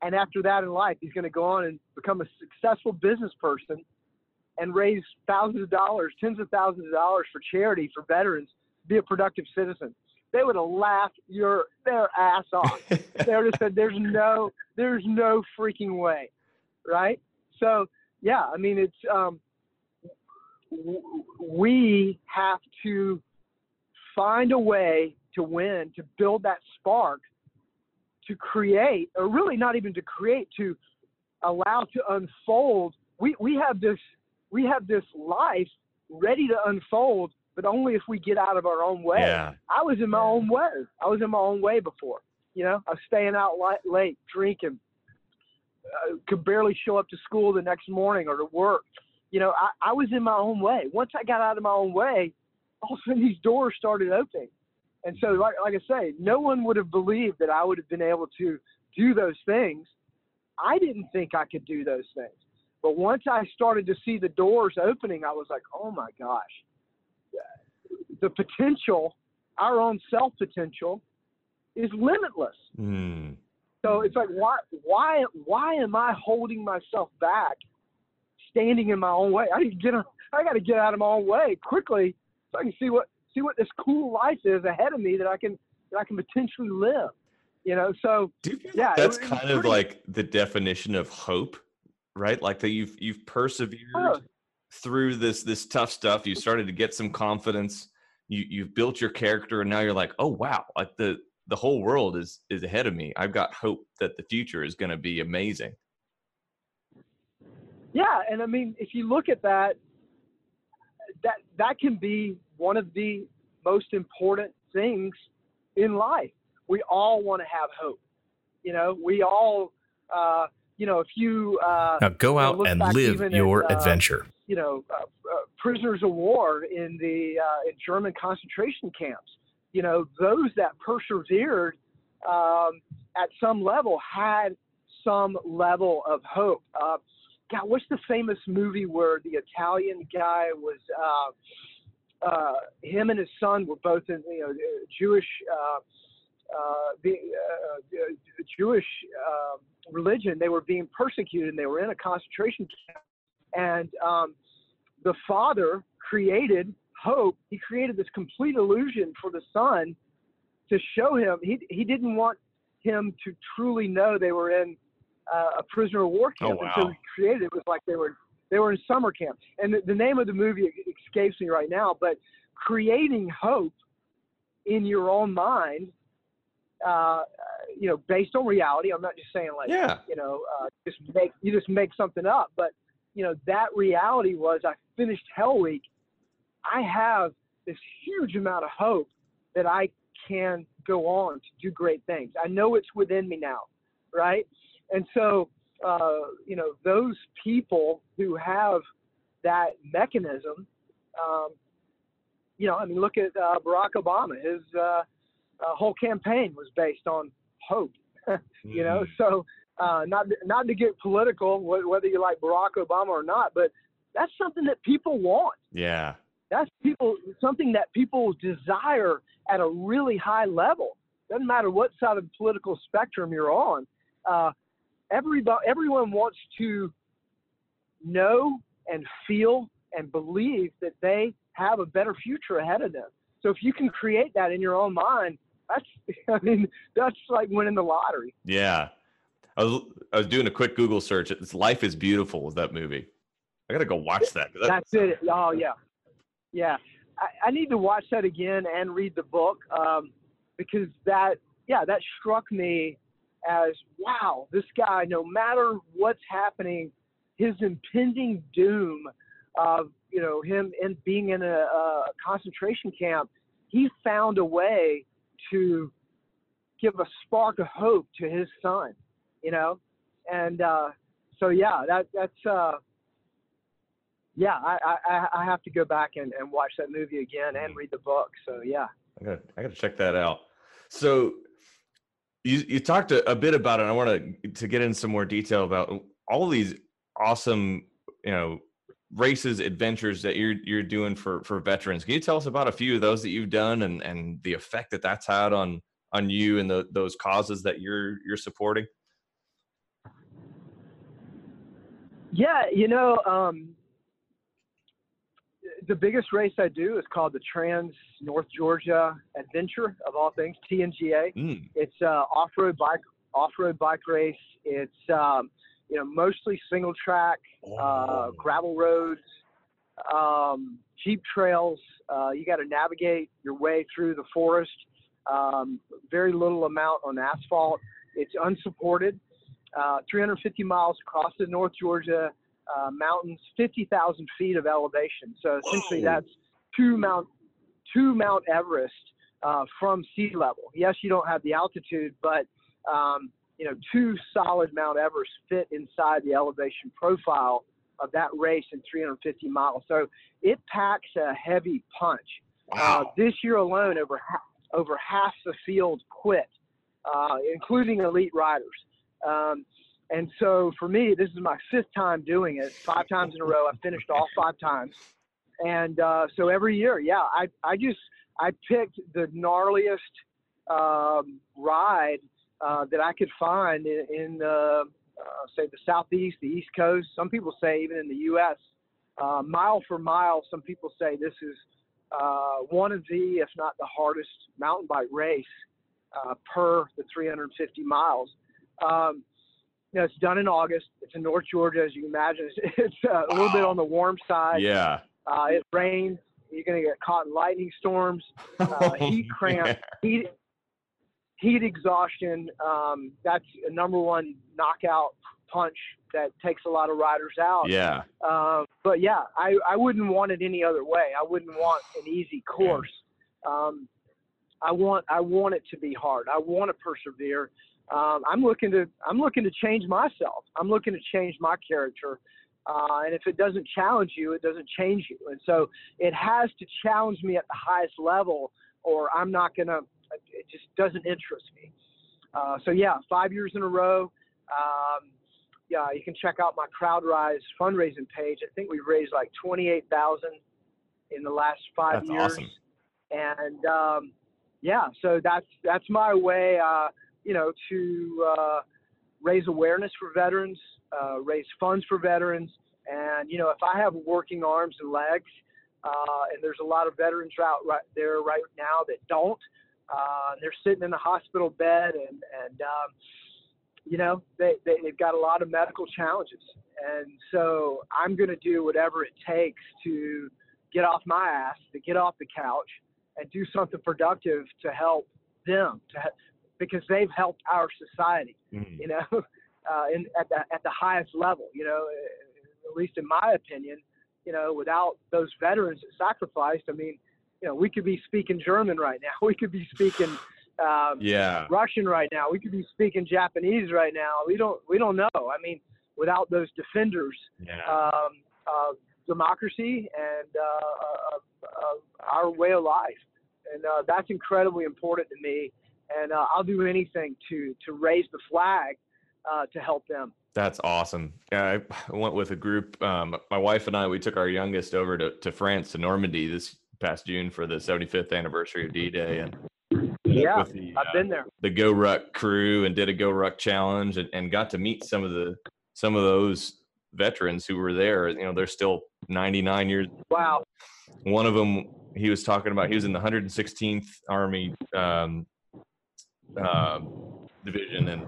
and after that in life, he's going to go on and become a successful business person, and raise thousands of dollars, tens of thousands of dollars for charity for veterans, be a productive citizen. They would have laughed your their ass off. <laughs> they would have said, "There's no, there's no freaking way," right? So yeah, I mean it's um, w- we have to find a way to win, to build that spark, to create, or really not even to create, to allow to unfold. We we have this we have this life ready to unfold, but only if we get out of our own way. Yeah. I was in my own way. I was in my own way before. You know, I was staying out li- late, drinking, uh, could barely show up to school the next morning or to work. You know, I, I was in my own way. Once I got out of my own way, all of a sudden these doors started opening. And so, like, like I say, no one would have believed that I would have been able to do those things. I didn't think I could do those things. But once I started to see the doors opening, I was like, oh my gosh, the potential, our own self potential, is limitless. Mm. So it's like, why, why, why am I holding myself back, standing in my own way? I need to get, I got to get out of my own way quickly so I can see what, see what this cool life is ahead of me that I can, that I can potentially live. You know, so Do you feel Yeah, like that's was kind of pretty- like the definition of hope, right? Like that you've you've persevered Oh. through this this tough stuff. You started to get some confidence. You you've built your character, and now you're like, oh wow, like the the whole world is is ahead of me. I've got hope that the future is going to be amazing. Yeah, and I mean, if you look at that, that that can be one of the most important things in life. We all want to have hope. You know, we all, uh, you know, if you uh, Now go know, out look and live your at, uh, adventure. you know, uh, uh, prisoners of war in the uh, in German concentration camps. You know, those that persevered um, at some level had some level of hope. Uh, God, what's the famous movie where the Italian guy was? Uh, him and his son were both in, you know, Jewish. Uh, uh, the uh, uh, Jewish uh, religion, they were being persecuted, and they were in a concentration camp. And um, the father created hope. He created this complete illusion for the son to show him. He he didn't want him to truly know they were in uh, a prisoner of war Oh, camp. And so he created it was like they were they were in summer camp. And the, the name of the movie escapes me right now, but creating hope in your own mind, uh, you know, based on reality. I'm not just saying like Yeah. you know, uh, just make you just make something up. But you know, that reality was I finished Hell Week. I have this huge amount of hope that I can go on to do great things. I know it's within me now, right? And so, uh, you know, those people who have that mechanism, um, you know, I mean, look at uh, Barack Obama. His uh, uh, whole campaign was based on hope <laughs> you know Mm. so uh, not not to get political wh- whether you like barack obama or not but that's something that people want Yeah. that's people something that people desire at a really high level doesn't matter what side of the political spectrum you're on uh, everybody everyone wants to know and feel and believe that they have a better future ahead of them so if you can create that in your own mind that's <laughs> i mean that's like winning the lottery Yeah. I was I was doing a quick Google search. It's Life is Beautiful is that movie. I gotta go watch that. That- That's it. Oh yeah, yeah. I, I need to watch that again and read the book um, because that yeah that struck me as wow this guy no matter what's happening his impending doom of you know him and being in a, a concentration camp he found a way to give a spark of hope to his son you know and uh, so yeah that that's uh, yeah, I, I, I have to go back and, and watch that movie again and read the book. So yeah. I gotta I gotta check that out. So you you talked a, a bit about it. I want to to get in some more detail about all these awesome you know races adventures that you're you're doing for for veterans. Can you tell us about a few of those that you've done and and the effect that that's had on on you and the, those causes that you're you're supporting? Yeah, you know, um, the biggest race I do is called the Trans North Georgia Adventure of all things TNGA. Mm. It's uh, off-road bike off-road bike race. It's um, you know mostly single track, uh, Oh. gravel roads, um, jeep trails. Uh, you got to navigate your way through the forest. Um, very little amount on asphalt. It's unsupported. Uh, 350 miles across the North Georgia uh, mountains, 50,000 feet of elevation. So essentially, Whoa. that's two Mount two Mount Everest uh, from sea level. Yes, you don't have the altitude, but um, you know, two solid Mount Everest fit inside the elevation profile of that race in 350 miles. So it packs a heavy punch. Uh, this year alone, over ha- over half the field quit, uh, including elite riders. Um, and so for me, this is my fifth time doing it. Five times in a row, I finished all five times. And uh, so every year, yeah, I I just I picked the gnarliest um, ride uh, that I could find in, in uh, uh, say the southeast, the East Coast. Some people say even in the U.S. Uh, mile for mile, some people say this is uh, one of the, if not the hardest mountain bike race uh, per the 350 miles. Um, you know, it's done in August. It's in North Georgia, as you can imagine. <laughs> It's, it's uh, a little bit on the warm side. Yeah. Uh, it rains. You're going to get caught in lightning storms, <laughs> uh, heat cramp, heat, heat exhaustion. Um, that's a number one knockout punch that takes a lot of riders out. Yeah. Uh, but yeah, I, I wouldn't want it any other way. I wouldn't want an easy course. Um, I want I want it to be hard. I want to persevere. Um, I'm looking to I'm looking to change myself. I'm looking to change my character. Uh, and if it doesn't challenge you, it doesn't change you. And so it has to challenge me at the highest level, or I'm not gonna. It just doesn't interest me. Uh, so yeah, five years in a row. Um, yeah, you can check out my CrowdRise fundraising page. I think we've raised like twenty-eight thousand in the last five That's years. awesome. And um, yeah, so that's that's my way, uh, you know, to uh, raise awareness for veterans, uh, raise funds for veterans, and you know, if I have working arms and legs, uh, and there's a lot of veterans out right there right now that don't, uh, they're sitting in the hospital bed and and um, you know they, they they've got a lot of medical challenges, and so I'm going to do whatever it takes to get off my ass, to get off the couch, and do something productive to help them, to because they've helped our society Mm. you know, <laughs> uh, in, at the at the highest level. You know, uh, at least in my opinion, you know, without those veterans that sacrificed, I mean, you know, we could be speaking German right now. <laughs> We could be speaking um, Yeah. Russian right now. We could be speaking Japanese right now. We don't we don't know. I mean, without those defenders Yeah. um, of democracy and uh, of, of our way of life. And uh, that's incredibly important to me. And uh, I'll do anything to to raise the flag uh, to help them. That's awesome. Yeah, I <laughs> went with a group. Um, my wife and I, we took our youngest over to, to France, to Normandy this past June for the 75th anniversary of D Day. And Yeah, the, I've uh, been there. the Go Ruck crew and did a Go Ruck challenge and, and got to meet some of the some of those veterans who were there. You know, they're still 99 years. Wow. One of them, he was talking about, he was in the 116th Army um, um division, and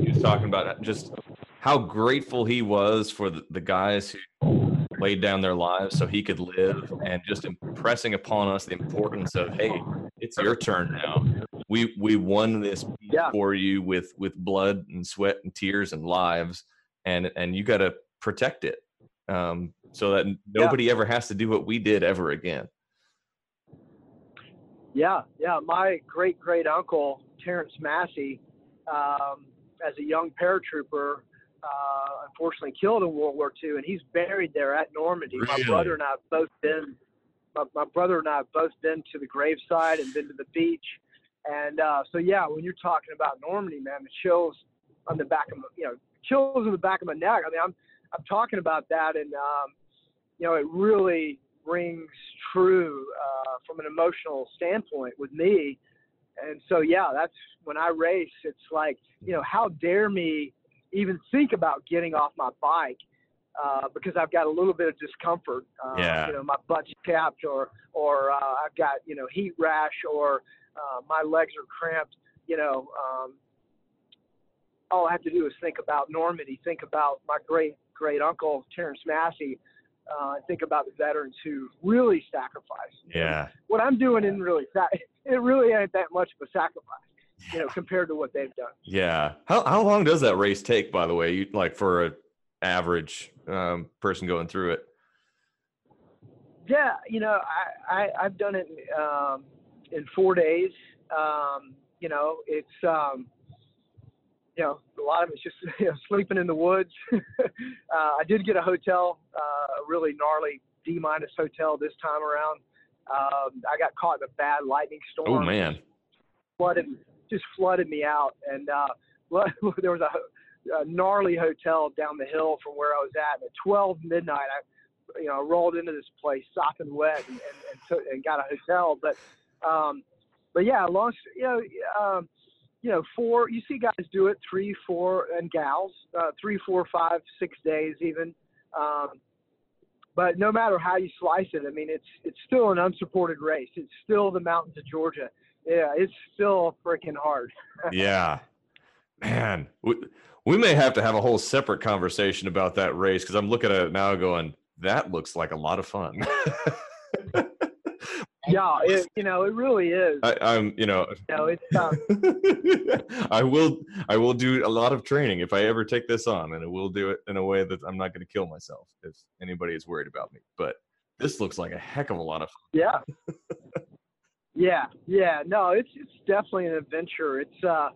he was talking about just how grateful he was for the, the guys who laid down their lives so he could live, and just impressing upon us the importance of, hey, it's your turn now. We we won this Yeah. for you with with blood and sweat and tears and lives, and and you got to protect it, um, so that nobody ever has to do what we did ever again. Yeah, yeah. My great great uncle Terrence Massey, um, as a young paratrooper, uh, unfortunately killed in World War II, and he's buried there at Normandy. My brother and I have both been. My, my brother and I have both been to the graveside and been to the beach, and uh, so yeah, when you're talking about Normandy, man, the chills on the back of my, you know, chills on the back of my neck. I mean, I'm I'm talking about that, and um, you know, it really rings true uh, from an emotional standpoint with me. And so, yeah, that's when I race. It's like, you know, how dare me even think about getting off my bike uh, because I've got a little bit of discomfort. Uh, Yeah. You know, my butt's chapped, or or uh, I've got you know heat rash, or uh, my legs are cramped. You know, um, all I have to do is think about Normandy, think about my great great uncle Terrence Massey, uh, think about the veterans who really sacrificed. Yeah. What I'm doing isn't really sa- it really ain't that much of a sacrifice, you know, compared to what they've done. Yeah. How how long does that race take, by the way? You like for a average um, person going through it? Yeah, you know, I, I I've done it um, in four days. Um, you know, it's um, you know a lot of it's just <laughs> you know, sleeping in the woods. <laughs> uh, I did get a hotel, uh, a really gnarly D minus hotel this time around. Um, I got caught in a bad lightning storm. Oh man. flooded just flooded me out and uh <laughs> there was a, a gnarly hotel down the hill from where I was at and at 12 midnight I you know rolled into this place sopping wet and and, and, took, and got a hotel but um but yeah long you know um you know four you see guys do it three four and gals uh three four five six days even um but no matter how you slice it, I mean, it's it's still an unsupported race. It's still the mountains of Georgia. Yeah, it's still freaking hard. <laughs> yeah. Man, we, we may have to have a whole separate conversation about that race because I'm looking at it now going, that looks like a lot of fun. <laughs> Yeah, it, you know, it really is. I, I'm, you know, You know, it's um, <laughs> I will, I will do a lot of training if I ever take this on, and I will do it in a way that I'm not going to kill myself if anybody is worried about me. But this looks like a heck of a lot of fun. yeah, yeah, yeah. No, it's it's definitely an adventure. It's uh,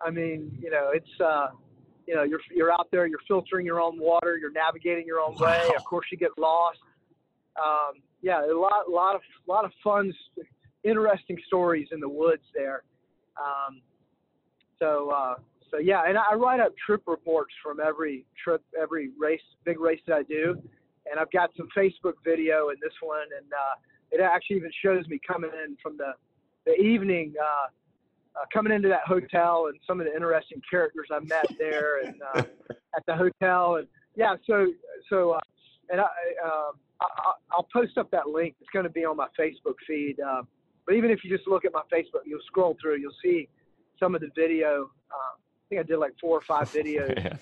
I mean, you know, it's uh, you know, you're you're out there, you're filtering your own water, you're navigating your own way. Of course, you get lost. Um, yeah, a lot, lot of, lot of fun, interesting stories in the woods there. Um, so, uh, so yeah, and I write up trip reports from every trip, every race, big race that I do, and I've got some Facebook video in this one, and uh, it actually even shows me coming in from the the evening, uh, uh, coming into that hotel, and some of the interesting characters I met there, and uh, at the hotel, and yeah, so so, uh, and I. Um, I- I- I'll post up that link. It's going to be on my Facebook feed. Uh, but even if you just look at my Facebook, you'll scroll through, you'll see some of the video. Uh, I think I did like four or five <laughs> videos, Man.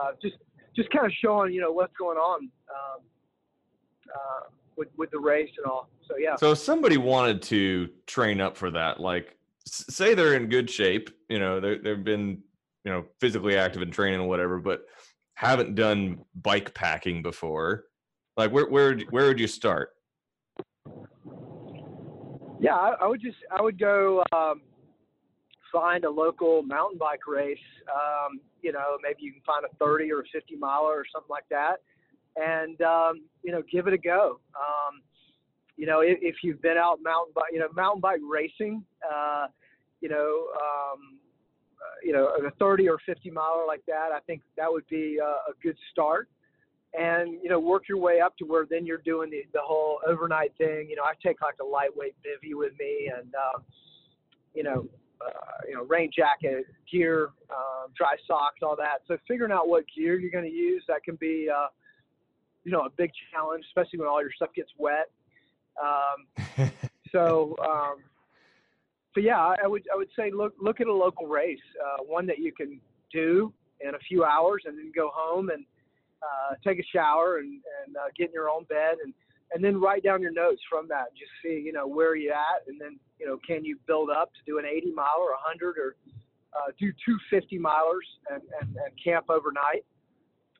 uh, just just kind of showing you know what's going on um, uh, with with the race and all. So yeah, So if somebody wanted to train up for that, like say they're in good shape, you know, they they've been, you know, physically active in training or whatever, but haven't done bike packing before. Like where where where would you start? Yeah, I, I would just I would go um, find a local mountain bike race. Um, you know, maybe you can find a 30 or a 50 miler or something like that, and um, you know, give it a go. Um, you know, if, if you've been out mountain bike, you know, mountain bike racing, uh, you know, um, you know, a 30 or 50 miler like that, I think that would be uh, a good start. And you know work your way up to where then you're doing the, the whole overnight thing. You know i take like a lightweight bivy with me and um, you know uh, you know rain jacket gear um, dry socks all that. So figuring out what gear you're going to use that can be uh, you know a big challenge especially when all your stuff gets wet. Um, <laughs> so um, so yeah I, would i would say look look at a local race uh, one that you can do in a few hours and then go home and uh, take a shower and, and uh, get in your own bed and, and then write down your notes from that. Just see, you know, where are you at? And then, you know, can you build up to do an 80 mile or 100 or uh, do two 50 milers and, and, and camp overnight?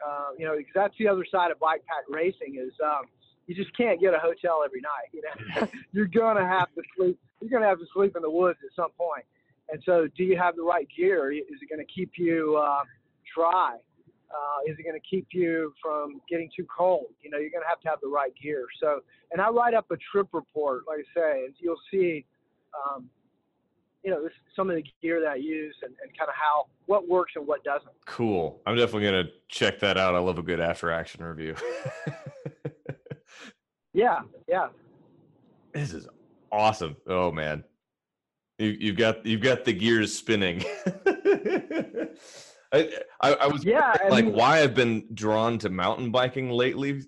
Uh, you know, because that's the other side of bike pack racing is um, you just can't get a hotel every night. You know, <laughs> you're gonna have to sleep. You're gonna have to sleep in the woods at some point. And so, do you have the right gear? Is it going to keep you uh, dry? Uh, is it going to keep you from getting too cold? You know, you're going to have to have the right gear. So, and I write up a trip report, like I say, and you'll see, um, you know, this, some of the gear that I use and, and kind of how what works and what doesn't. Cool. I'm definitely gonna check that out. I love a good after action review. <laughs> Yeah, yeah, this is awesome. Oh man. You you've got you've got the gears spinning. <laughs> I, I, I was Yeah, like mean- why I've been drawn to mountain biking lately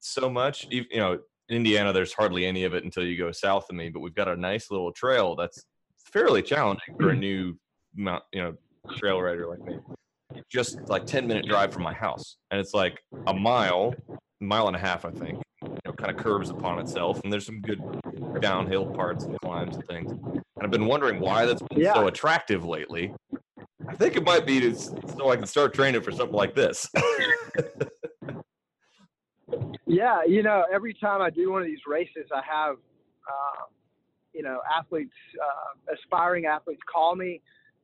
so much. You you know, in Indiana, there's hardly any of it until you go south of me, but we've got a nice little trail that's fairly challenging for a new mount, you know, trail rider like me. Just like 10 minute drive from my house, and it's like a mile, mile and a half, I think. Kind of curves upon itself, and there's some good downhill parts and climbs and things. And I've been wondering why that's been so attractive lately. I think it might be to, so I can start training for something like this. <laughs> Yeah, you know, every time I do one of these races, I have, uh, you know, athletes, uh, aspiring athletes call me,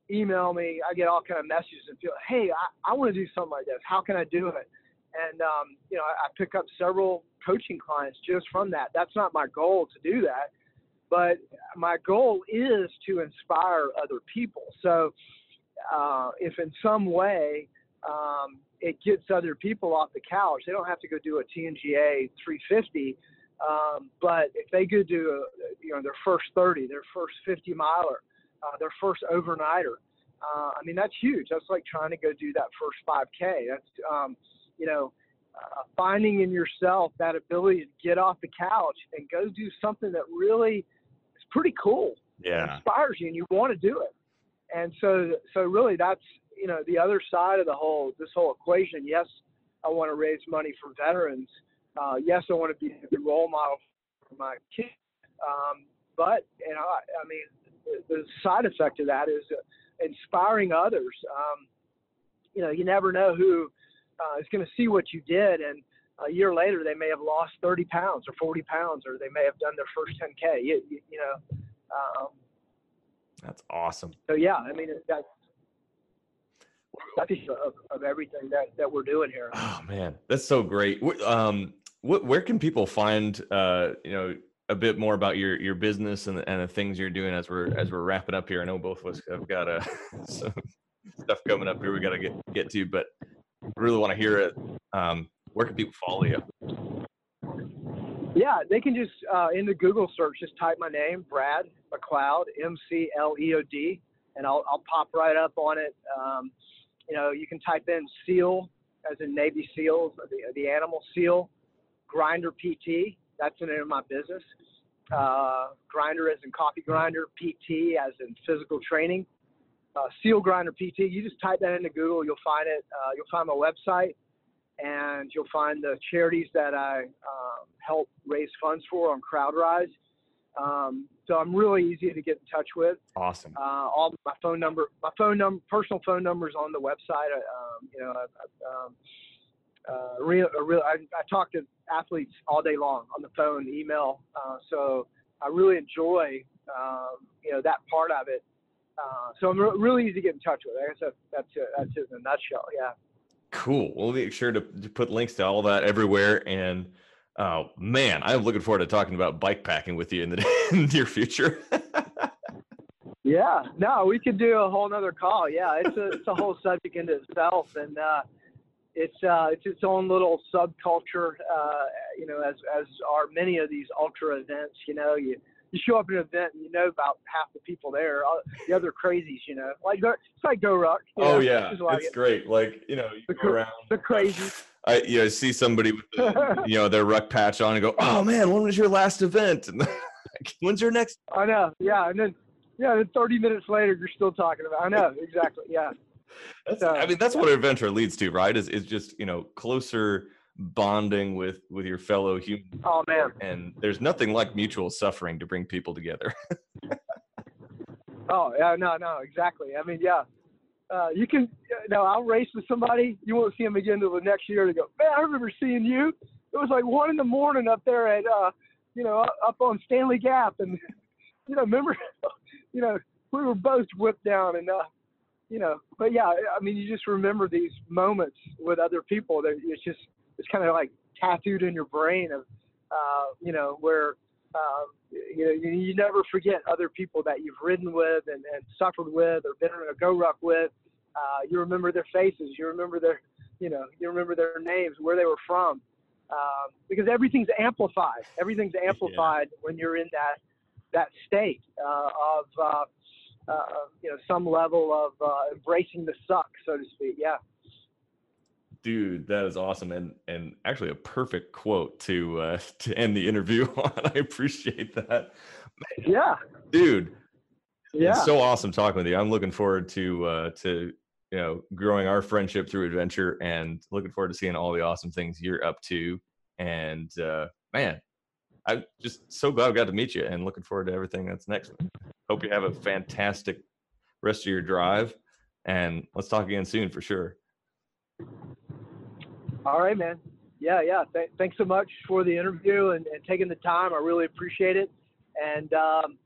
email me. I get all kind of messages and feel, hey, I, I want to do something like this. How can I do it? And um, you know, I, I pick up several coaching clients just from that. That's not my goal to do that, but my goal is to inspire other people. So, uh, if in some way um, it gets other people off the couch. They don't have to go do a TNGA 350, um, but if they go do a, you know their first 30, their first 50 miler, uh, their first overnighter, uh, I mean that's huge. That's like trying to go do that first 5K. That's um, you know uh, finding in yourself that ability to get off the couch and go do something that really is pretty cool yeah. inspires you and you want to do it. And so, so really that's, you know, the other side of the whole, this whole equation. Yes, I want to raise money for veterans. Uh, yes, I want to be a good role model for my kids. Um, but, you know, I, I mean, the, the side effect of that is uh, inspiring others. Um, you know, you never know who uh, is going to see what you did. And a year later, they may have lost 30 pounds or 40 pounds, or they may have done their first 10K. You, you, you know, um, That's awesome. so yeah, I mean that's that's of, of everything that, that we're doing here. Oh man, that's so great. Um, wh- where can people find uh, you know, a bit more about your your business and the, and the things you're doing as we're as we're wrapping up here? I know both of us have got uh, <laughs> some stuff coming up here we got to get get to, but really want to hear it. Um, where can people follow you? Yeah, they can just uh, in the Google search just type my name, Brad McLeod, M C L E O D, and I'll I'll pop right up on it. Um, you know, you can type in SEAL as in Navy SEALs, the the animal SEAL, Grinder PT. That's the name of my business. Uh, grinder as in coffee grinder, PT as in physical training. Uh, SEAL Grinder PT. You just type that into Google, you'll find it. Uh, you'll find my website and you'll find the charities that I um, help raise funds for on CrowdRise. Um, so I'm really easy to get in touch with. Awesome. Uh, all my phone number, my phone number, personal phone number is on the website. Uh, Um, you know, I, I, um, uh, real, real, I, I talk to athletes all day long on the phone, email. Uh, so I really enjoy, um, you know, that part of it. Uh, so I'm re- really easy to get in touch with. I guess that, that's it, that's it in a nutshell. Yeah. Cool. We'll make sure to, to put links to all that everywhere. And oh man, I'm looking forward to talking about bike packing with you in the <laughs> near future. <laughs> Yeah, no, we could do a whole nother call. Yeah, it's a it's a whole subject in itself, and uh, it's uh, it's its own little subculture. Uh, you know, as as are many of these ultra events. You know, you you show up at an event and you know about half the people there. Uh, The other crazies, you know, like it's like Go Ruck. oh know, yeah, like it's it. great. Like you know, you The go around. the crazies. I you know see somebody with the, <laughs> you know their ruck patch on and go, oh man, when was your last event? And <laughs> when's your next? I know. Yeah, and then yeah, then 30 minutes later, you're still talking about. I know exactly. Yeah. That's, So- I mean, that's what adventure leads to, right? Is is just you know closer bonding with with your fellow human. Oh man. And there's nothing like mutual suffering to bring people together. <laughs> Oh yeah, no, no, exactly. I mean, yeah, uh, you can. No, I'll race with somebody. You won't see them again until the next year. To go, man, I remember seeing you. It was like one in the morning up there at, uh, you know, up on Stanley Gap, and <laughs> you know, remember, <laughs> you know, we were both whipped down, and uh, you know, but yeah, I mean, you just remember these moments with other people. That it's just, it's kind of like tattooed in your brain of, uh, you know, where um, you know, you, you never forget other people that you've ridden with and, and suffered with or been in a go ruck with. Uh, you remember their faces. You remember their, you know, you remember their names, where they were from, um, because everything's amplified. Everything's amplified when you're in that that state uh, of uh, uh, you know some level of uh, embracing the suck, so to speak. Yeah. Dude, that is awesome, and and actually a perfect quote to uh, <laughs> to end the interview <laughs> on. I appreciate that. Yeah. Dude, Yeah. it's so awesome talking with you. I'm looking forward to uh, to you know growing our friendship through adventure, and looking forward to seeing all the awesome things you're up to. And uh, man, I'm just so glad I got to meet you, and looking forward to everything that's next. Hope you have a fantastic rest of your drive, and let's talk again soon for sure. All right, man. Yeah, yeah. Th- thanks so much for the interview and, and taking the time. I really appreciate it. And um,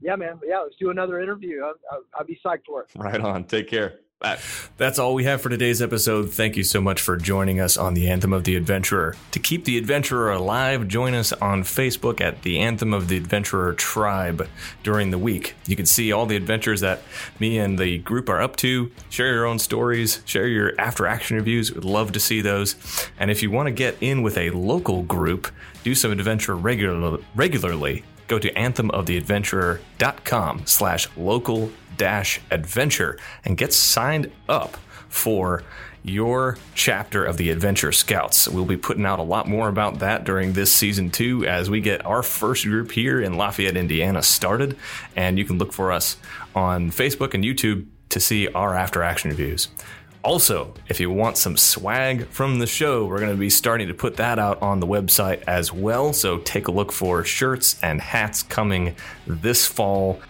yeah, man. Yeah, let's do another interview. I, I, I'll be psyched for it. Right on. Take care. Bye. That's all we have for today's episode. Thank you so much for joining us on the Anthem of the Adventurer. To keep the Adventurer alive, join us on Facebook at the Anthem of the Adventurer Tribe during the week. You can see all the adventures that me and the group are up to. Share your own stories, share your after action reviews. We'd love to see those. And if you want to get in with a local group, do some adventure regular, regularly, go to anthemoftheadventurer.com slash local adventure and get signed up for your chapter of the Adventure Scouts. We'll be putting out a lot more about that during this season two as we get our first group here in Lafayette, Indiana started. And you can look for us on Facebook and YouTube to see our after action reviews. Also, if you want some swag from the show, we're going to be starting to put that out on the website as well. So take a look for shirts and hats coming this fall